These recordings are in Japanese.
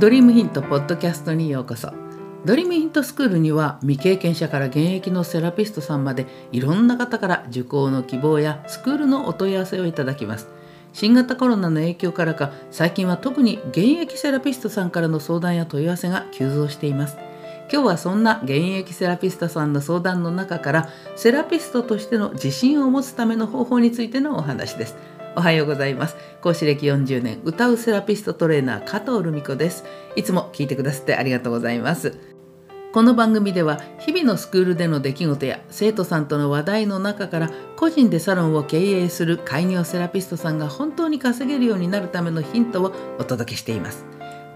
ドリームヒントポッドキャストにようこそ。ドリームヒントスクールには未経験者から現役のセラピストさんまでいろんな方から受講の希望やスクールのお問い合わせをいただきます。新型コロナの影響からか最近は特に現役セラピストさんからの相談や問い合わせが急増しています。今日はそんな現役セラピストさんの相談の中からセラピストとしての自信を持つための方法についてのお話です。おはようございます。講師歴40年歌うセラピストトレーナー加藤留美子です。いつも聞いてくださってありがとうございます。この番組では日々のスクールでの出来事や生徒さんとの話題の中から個人でサロンを経営する開業セラピストさんが本当に稼げるようになるためのヒントをお届けしています。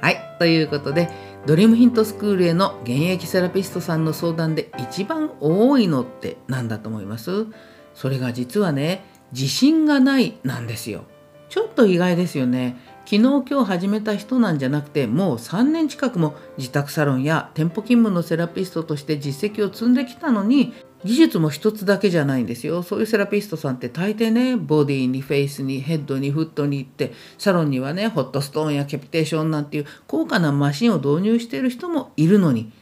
はいということでドリームヒントスクールへの現役セラピストさんの相談で一番多いのって何だと思います？それが実はね自信がないなんですよ。ちょっと意外ですよね。昨日今日始めた人なんじゃなくてもう3年近くも自宅サロンや店舗勤務のセラピストとして実績を積んできたのに技術も一つだけじゃないんですよ。そういうセラピストさんって大抵ねボディにフェイスにヘッドにフットに行ってサロンにはねホットストーンやキャピテーションなんていう高価なマシンを導入している人もいるのに。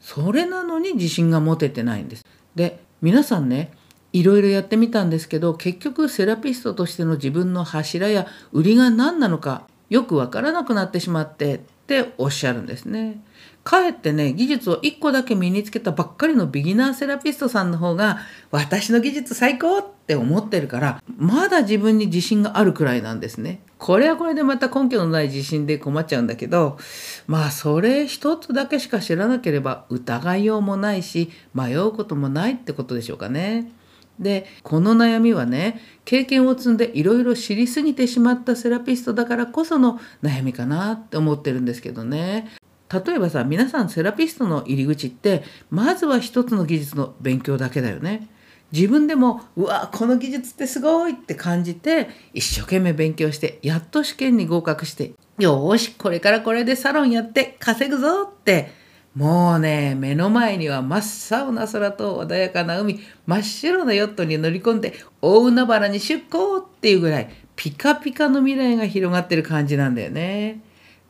それなのに自信が持ててないんです。で皆さんねいろいろやってみたんですけど結局セラピストとしての自分の柱や売りが何なのかよくわからなくなってしまってっておっしゃるんですね。かえってね技術を1個だけ身につけたばっかりのビギナーセラピストさんの方が私の技術最高って思ってるからまだ自分に自信があるくらいなんですね。これはこれでまた根拠のない自信で困っちゃうんだけどまあそれ一つだけしか知らなければ疑いようもないし迷うこともないってことでしょうかね。でこの悩みはね経験を積んでいろいろ知りすぎてしまったセラピストだからこその悩みかなって思ってるんですけどね例えばさ皆さんセラピストの入り口ってまずは一つの技術の勉強だけだよね。自分でもうわこの技術ってすごいって感じて一生懸命勉強してやっと試験に合格してよしこれからこれでサロンやって稼ぐぞってもうね、目の前には真っ青な空と穏やかな海、真っ白なヨットに乗り込んで、大海原に出港っていうぐらい、ピカピカの未来が広がってる感じなんだよね。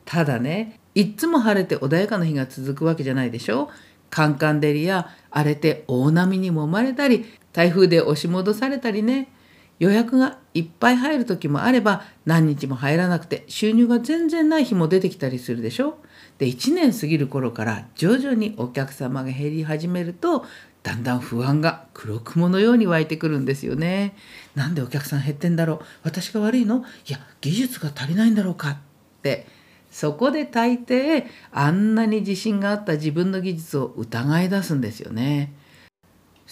ただね、いっつも晴れて穏やかな日が続くわけじゃないでしょカンカン照りや荒れて大波に揉まれたり、台風で押し戻されたりね。予約がいっぱい入る時もあれば何日も入らなくて収入が全然ない日も出てきたりするでしょ？で1年過ぎる頃から徐々にお客様が減り始めるとだんだん不安が黒雲のように湧いてくるんですよね。なんでお客さん減ってんだろう？私が悪いの？いや技術が足りないんだろうかってそこで大抵あんなに自信があった自分の技術を疑い出すんですよね。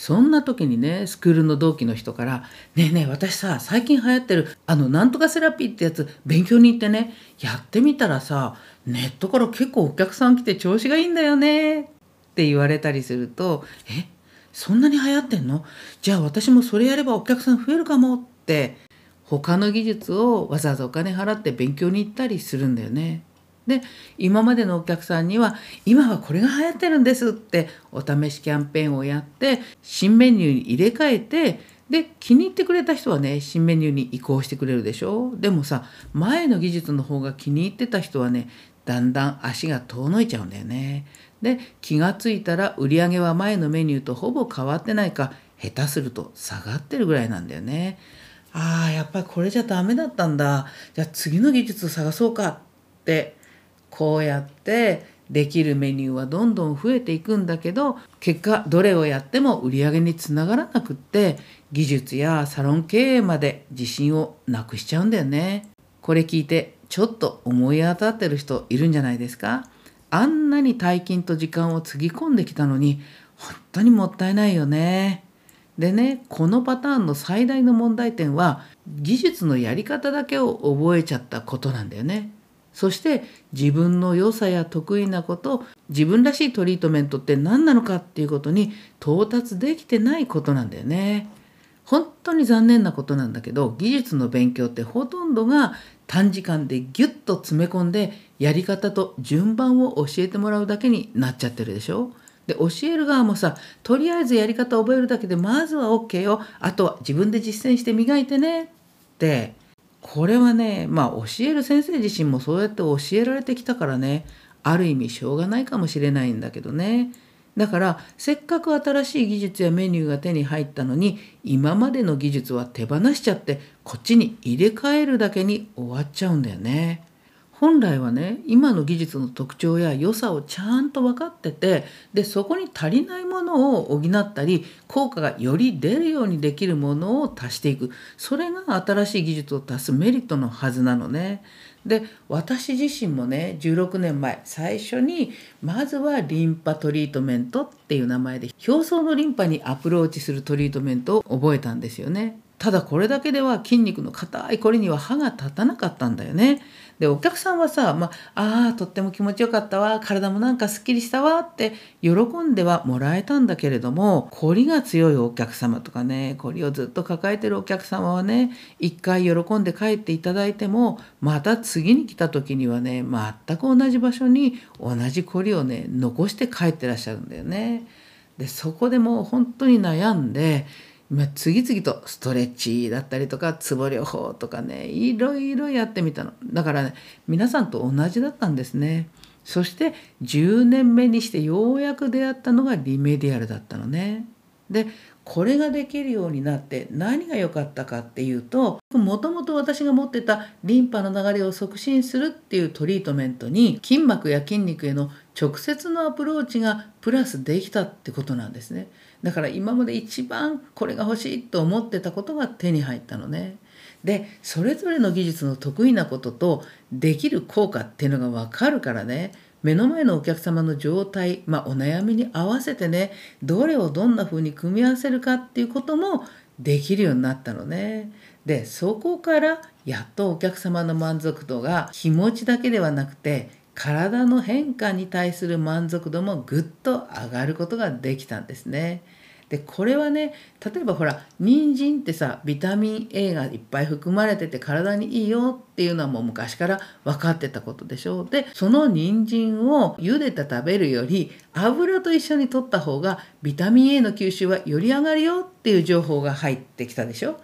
そんな時にねスクールの同期の人から「ねえねえ私さ最近流行ってるあのなんとかセラピーってやつ勉強に行ってねやってみたらさネットから結構お客さん来て調子がいいんだよね」って言われたりすると「えそんなに流行ってんの？じゃあ私もそれやればお客さん増えるかも」って他の技術をわざわざお金払って勉強に行ったりするんだよね。で今までのお客さんには今はこれが流行ってるんですってお試しキャンペーンをやって新メニューに入れ替えてで気に入ってくれた人はね新メニューに移行してくれるでしょ？でもさ前の技術の方が気に入ってた人はねだんだん足が遠のいちゃうんだよね。で気が付いたら売り上げは前のメニューとほぼ変わってないか下手すると下がってるぐらいなんだよね。ああやっぱりこれじゃダメだったんだじゃあ次の技術を探そうかってこうやってできるメニューはどんどん増えていくんだけど結果どれをやっても売り上げにつながらなくって技術やサロン経営まで自信をなくしちゃうんだよね。これ聞いてちょっと思い当たってる人いるんじゃないですか？あんなに大金と時間をつぎ込んできたのに本当にもったいないよね。でねこのパターンの最大の問題点は技術のやり方だけを覚えちゃったことなんだよね。そして自分の良さや得意なこと自分らしいトリートメントって何なのかっていうことに到達できてないことなんだよね。本当に残念なことなんだけど技術の勉強ってほとんどが短時間でギュッと詰め込んでやり方と順番を教えてもらうだけになっちゃってるでしょで教える側もさとりあえずやり方を覚えるだけでまずは OK よあとは自分で実践して磨いてねってこれはねまあ教える先生自身もそうやって教えられてきたからねある意味しょうがないかもしれないんだけどね。だからせっかく新しい技術やメニューが手に入ったのに今までの技術は手放しちゃってこっちに入れ替えるだけに終わっちゃうんだよね。本来はね今の技術の特徴や良さをちゃんと分かっててでそこに足りないものを補ったり効果がより出るようにできるものを足していくそれが新しい技術を足すメリットのはずなのね。で私自身もね16年前最初にまずはリンパトリートメントっていう名前で表層のリンパにアプローチするトリートメントを覚えたんですよね。ただこれだけでは筋肉の硬いこりには歯が立たなかったんだよね。でお客さんはさ「まあ、あとっても気持ちよかったわ体もなんかすっきりしたわ」って喜んではもらえたんだけれどもこりが強いお客様とかねこりをずっと抱えてるお客様はね一回喜んで帰っていただいてもまた次に来た時にはね全く同じ場所に同じこりをね残して帰ってらっしゃるんだよね。でそこでもう本当に悩んでま、次々とストレッチだったりとかツボ療法とかねいろいろやってみたの。だからね皆さんと同じだったんですね。そして10年目にしてようやく出会ったのがリメディアルだったのね。でこれができるようになって何が良かったかっていうともともと私が持ってたリンパの流れを促進するっていうトリートメントに筋膜や筋肉への直接のアプローチがプラスできたってことなんですね。だから今まで一番これが欲しいと思ってたことが手に入ったのね。でそれぞれの技術の得意なこととできる効果っていうのが分かるからね目の前のお客様の状態、まあ、お悩みに合わせてねどれをどんな風に組み合わせるかっていうこともできるようになったのね。でそこからやっとお客様の満足度が気持ちだけではなくて体の変化に対する満足度もぐっと上がることができたんですね。でこれはね例えばほら人参ってさビタミン A がいっぱい含まれてて体にいいよっていうのはもう昔から分かってたことでしょうでその人参を茹でて食べるより油と一緒に取った方がビタミン A の吸収はより上がるよっていう情報が入ってきたでしょ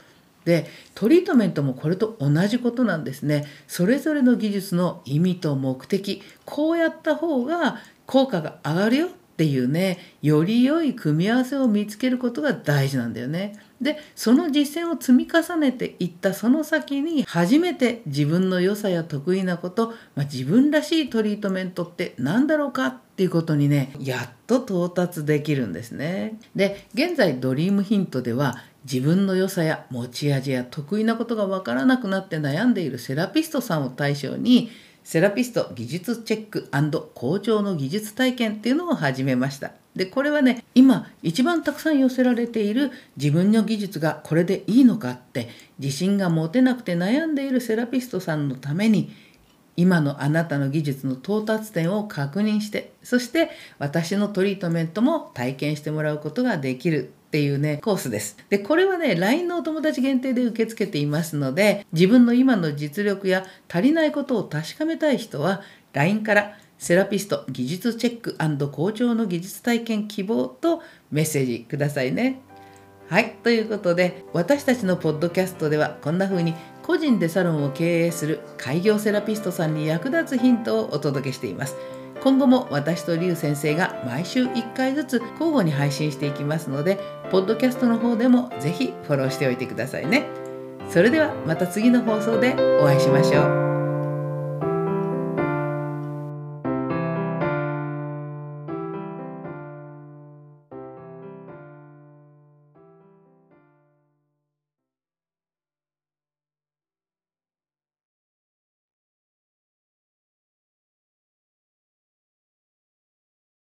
でトリートメントもこれと同じことなんですねそれぞれの技術の意味と目的こうやった方が効果が上がるよっていうねより良い組み合わせを見つけることが大事なんだよね。でその実践を積み重ねていったその先に初めて自分の良さや得意なこと、まあ、自分らしいトリートメントって何だろうかっていうことにねやっと到達できるんですね。で現在ドリームヒントでは自分の良さや持ち味や得意なことが分からなくなって悩んでいるセラピストさんを対象にセラピスト技術チェック校長の技術体験っていうのを始めました。でこれはね今一番たくさん寄せられている自分の技術がこれでいいのかって自信が持てなくて悩んでいるセラピストさんのために今のあなたの技術の到達点を確認してそして私のトリートメントも体験してもらうことができるっていうね、コースです。で、これはね、LINE のお友達限定で受け付けていますので、自分の今の実力や足りないことを確かめたい人は、LINE からセラピスト技術チェック校長の技術体験希望とメッセージくださいね。はい、ということで、私たちのポッドキャストではこんな風に個人でサロンを経営する開業セラピストさんに役立つヒントをお届けしています。今後も私とリュウ先生が毎週1回ずつ交互に配信していきますので、ポッドキャストの方でも是非フォローしておいてくださいね。それではまた次の放送でお会いしましょう。